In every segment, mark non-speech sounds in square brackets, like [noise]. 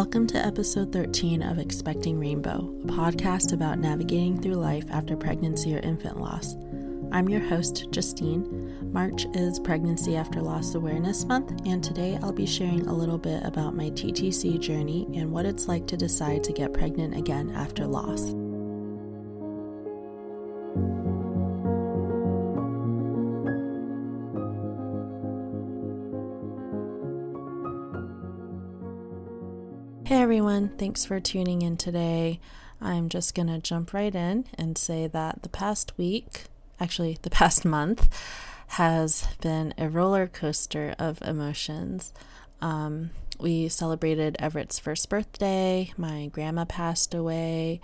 Welcome to episode 13 of Expecting Rainbow, a podcast about navigating through life after pregnancy or infant loss. I'm your host, Justine. March is Pregnancy After Loss Awareness Month, and today I'll be sharing a little bit about my TTC journey and what it's like to decide to get pregnant again after loss. Hey everyone, thanks for tuning in today. I'm just going to jump right in and say that the past week, actually, the past month, has been a roller coaster of emotions. Um, we celebrated Everett's first birthday. My grandma passed away.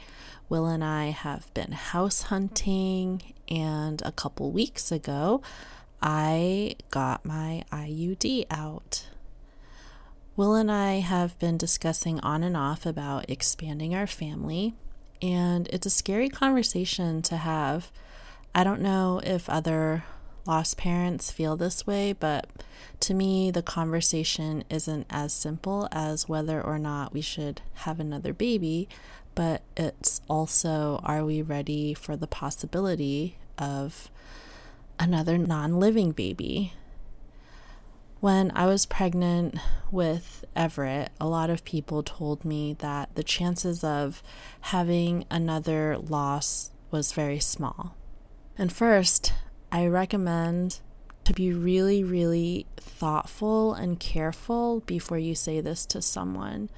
Will and I have been house hunting. And a couple weeks ago, I got my IUD out. Will and I have been discussing on and off about expanding our family, and it's a scary conversation to have. I don't know if other lost parents feel this way, but to me, the conversation isn't as simple as whether or not we should have another baby, but it's also are we ready for the possibility of another non living baby? When I was pregnant with Everett, a lot of people told me that the chances of having another loss was very small. And first, I recommend to be really, really thoughtful and careful before you say this to someone.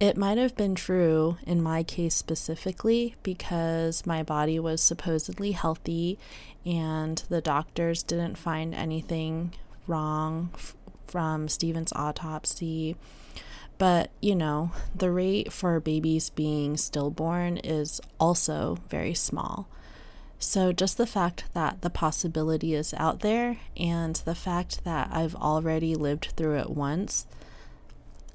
It might have been true in my case specifically because my body was supposedly healthy and the doctors didn't find anything wrong f- from Stephen's autopsy. But, you know, the rate for babies being stillborn is also very small. So, just the fact that the possibility is out there and the fact that I've already lived through it once,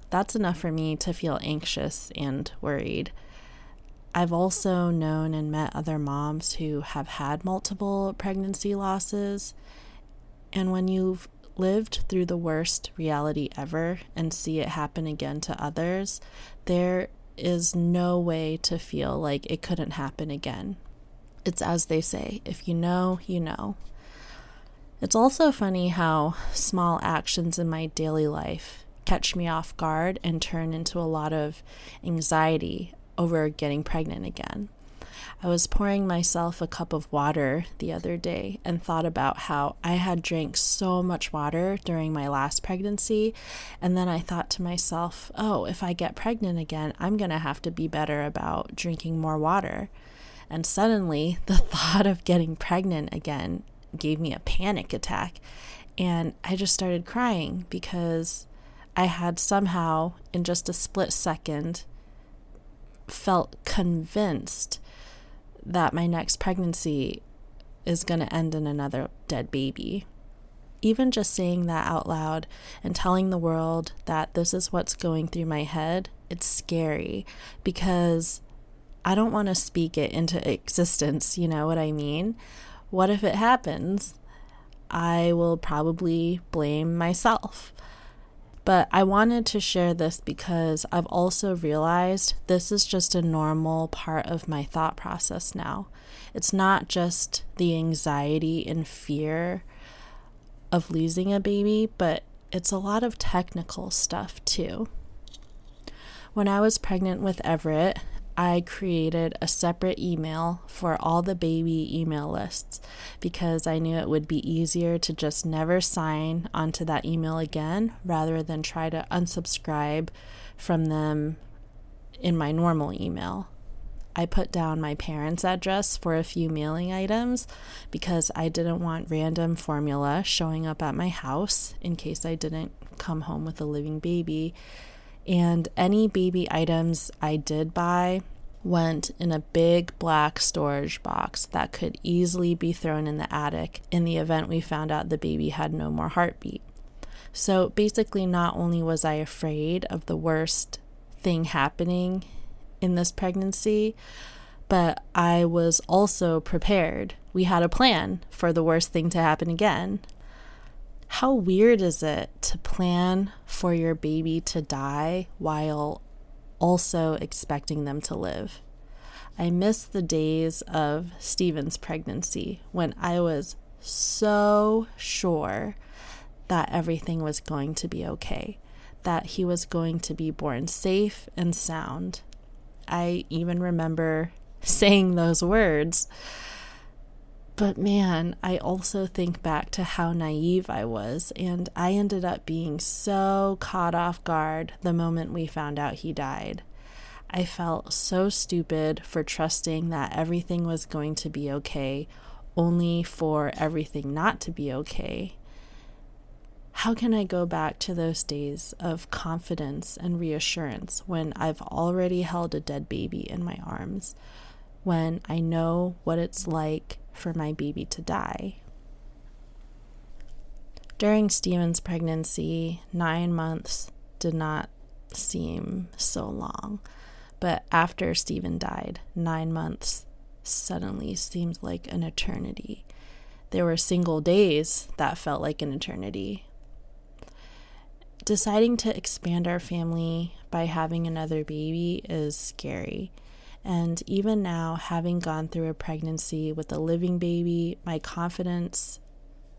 that's enough for me to feel anxious and worried. I've also known and met other moms who have had multiple pregnancy losses. And when you've lived through the worst reality ever and see it happen again to others, there is no way to feel like it couldn't happen again. It's as they say if you know, you know. It's also funny how small actions in my daily life catch me off guard and turn into a lot of anxiety over getting pregnant again. I was pouring myself a cup of water the other day and thought about how I had drank so much water during my last pregnancy. And then I thought to myself, oh, if I get pregnant again, I'm going to have to be better about drinking more water. And suddenly, [laughs] the thought of getting pregnant again gave me a panic attack. And I just started crying because I had somehow, in just a split second, felt convinced that my next pregnancy is going to end in another dead baby. Even just saying that out loud and telling the world that this is what's going through my head, it's scary because I don't want to speak it into existence. You know what I mean? What if it happens? I will probably blame myself. But I wanted to share this because I've also realized this is just a normal part of my thought process now. It's not just the anxiety and fear of losing a baby, but it's a lot of technical stuff too. When I was pregnant with Everett, I created a separate email for all the baby email lists because I knew it would be easier to just never sign onto that email again rather than try to unsubscribe from them in my normal email. I put down my parents' address for a few mailing items because I didn't want random formula showing up at my house in case I didn't come home with a living baby and any baby items I did buy went in a big black storage box that could easily be thrown in the attic in the event we found out the baby had no more heartbeat. So basically, not only was I afraid of the worst thing happening in this pregnancy, but I was also prepared. We had a plan for the worst thing to happen again. How weird is it to plan for your baby to die while also expecting them to live. I miss the days of Steven's pregnancy when I was so sure that everything was going to be okay, that he was going to be born safe and sound. I even remember [laughs] saying those words. But man, I also think back to how naive I was, and I ended up being so caught off guard the moment we found out he died. I felt so stupid for trusting that everything was going to be okay, only for everything not to be okay. How can I go back to those days of confidence and reassurance when I've already held a dead baby in my arms, when I know what it's like for my baby to die? During Steven's pregnancy, nine months did not seem so long, but after Steven died, nine months suddenly seemed like an eternity. There were single days that felt like an eternity, deciding to expand our family by having another baby is scary. And even now, having gone through a pregnancy with a living baby, my confidence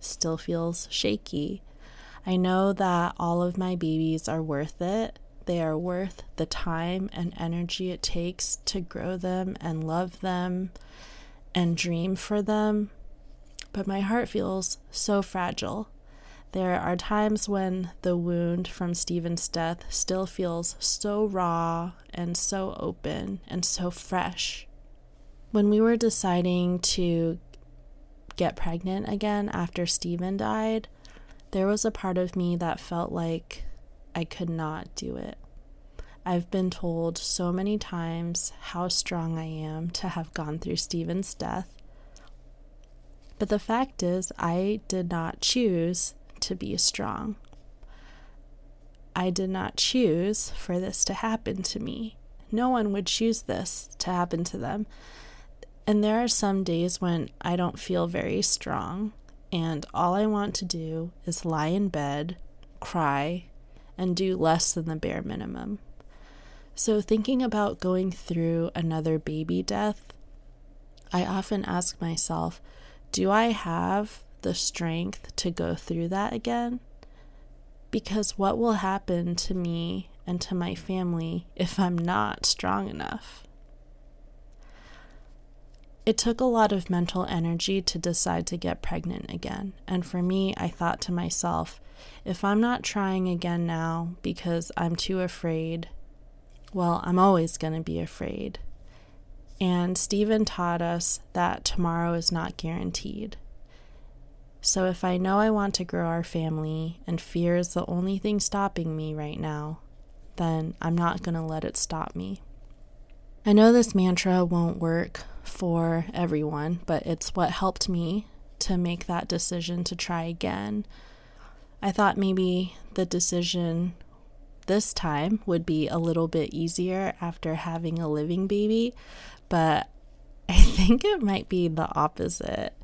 still feels shaky. I know that all of my babies are worth it. They are worth the time and energy it takes to grow them and love them and dream for them. But my heart feels so fragile. There are times when the wound from Steven's death still feels so raw and so open and so fresh. When we were deciding to get pregnant again after Steven died, there was a part of me that felt like I could not do it. I've been told so many times how strong I am to have gone through Steven's death. But the fact is, I did not choose to be strong. I did not choose for this to happen to me. No one would choose this to happen to them. And there are some days when I don't feel very strong, and all I want to do is lie in bed, cry, and do less than the bare minimum. So, thinking about going through another baby death, I often ask myself, do I have the strength to go through that again. Because what will happen to me and to my family if I'm not strong enough? It took a lot of mental energy to decide to get pregnant again. And for me, I thought to myself, if I'm not trying again now because I'm too afraid, well, I'm always going to be afraid. And Stephen taught us that tomorrow is not guaranteed. So if I know I want to grow our family and fear is the only thing stopping me right now, then I'm not going to let it stop me. I know this mantra won't work for everyone, but it's what helped me to make that decision to try again. I thought maybe the decision this time would be a little bit easier after having a living baby, but I [laughs] think it might be the opposite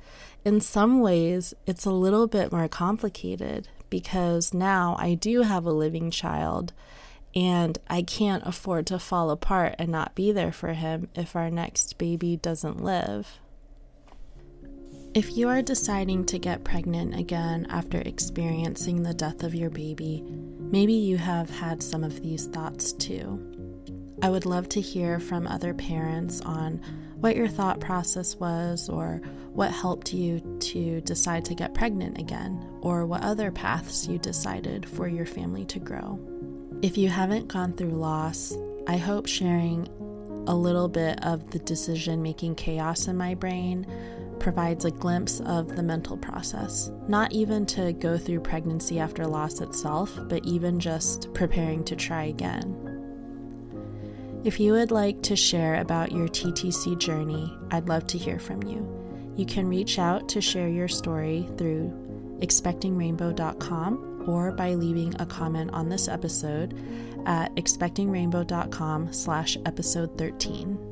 in some ways, it's a little bit more complicated because now I do have a living child and I can't afford to fall apart and not be there for him if our next baby doesn't live. If you are deciding to get pregnant again after experiencing the death of your baby, maybe you have had some of these thoughts too. I would love to hear from other parents on what your thought process was, or what helped you to decide to get pregnant again, or what other paths you decided for your family to grow. If you haven't gone through loss, I hope sharing a little bit of the decision making chaos in my brain provides a glimpse of the mental process, not even to go through pregnancy after loss itself, but even just preparing to try again. If you would like to share about your TTC journey, I'd love to hear from you. You can reach out to share your story through expectingrainbow.com or by leaving a comment on this episode at expectingrainbow.com slash episode 13.